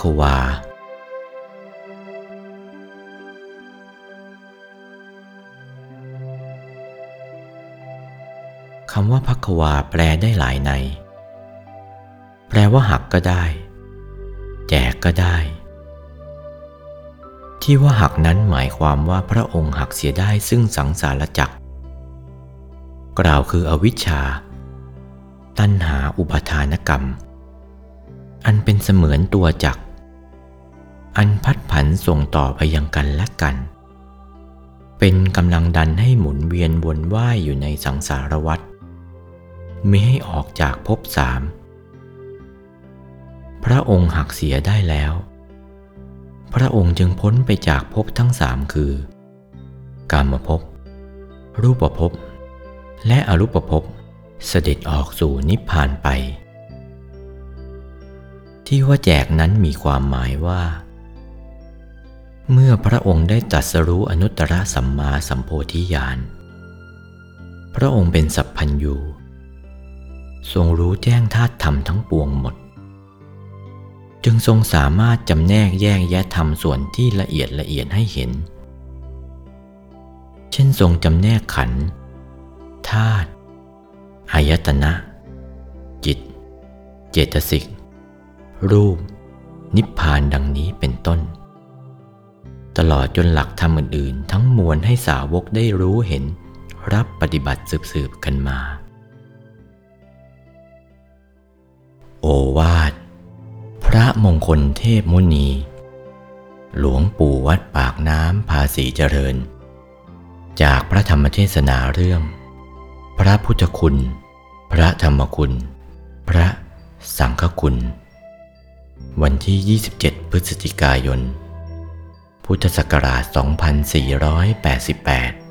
ควา คำว่าพักวาแปลได้หลายใน แปลว่าหักก็ได้ แจกก็ได้ ที่ว่าหักนั้นหมายความว่าพระองค์หักเสียได้ซึ่งสังสารจักร กล่าวคืออวิชชา ตัณหาอุปทานกรรม อันเป็นเสมือนตัวจักร อันพัดผันส่งต่อไปยังกันและกัน เป็นกำลังดันให้หมุนเวียนวนว่ายอยู่ในสังสารวัฏไม่ให้ออกจากภพสาม พระองค์หักเสียได้แล้ว พระองค์จึงพ้นไปจากภพทั้งสามคือ กามภพ รูปภพ และอรูปภพ เสด็จออกสู่นิพพานไป ที่ว่าแจกนั้นมีความหมายว่า เมื่อพระองค์ได้ตรัสรู้อนุตตรสัมมาสัมโพธิญาณ พระองค์เป็นสัพพัญญูทรงรู้แจ้งธาตุธรรมทั้งปวงหมด จึงทรงสามารถจำแนกแยกแยะธรรมส่วนที่ละเอียดละเอียดให้เห็น เช่นทรงจำแนกขันธ์ธาตุอายตนะ จิต เจตสิก รูป นิพพานดังนี้เป็นต้น ตลอดจนหลักธรรมอื่นๆ ทั้งมวลให้สาวกได้รู้เห็น รับปฏิบัติสืบๆกันมา โอวาท พระมงคลเทพมุนี หลวงปู่วัดปากน้ำภาษีเจริญ จากพระธรรมเทศนาเรื่อง พระพุทธคุณ พระธรรมคุณ พระสังฆคุณ วันที่ 27 พฤศจิกายน พุทธศักราช 2488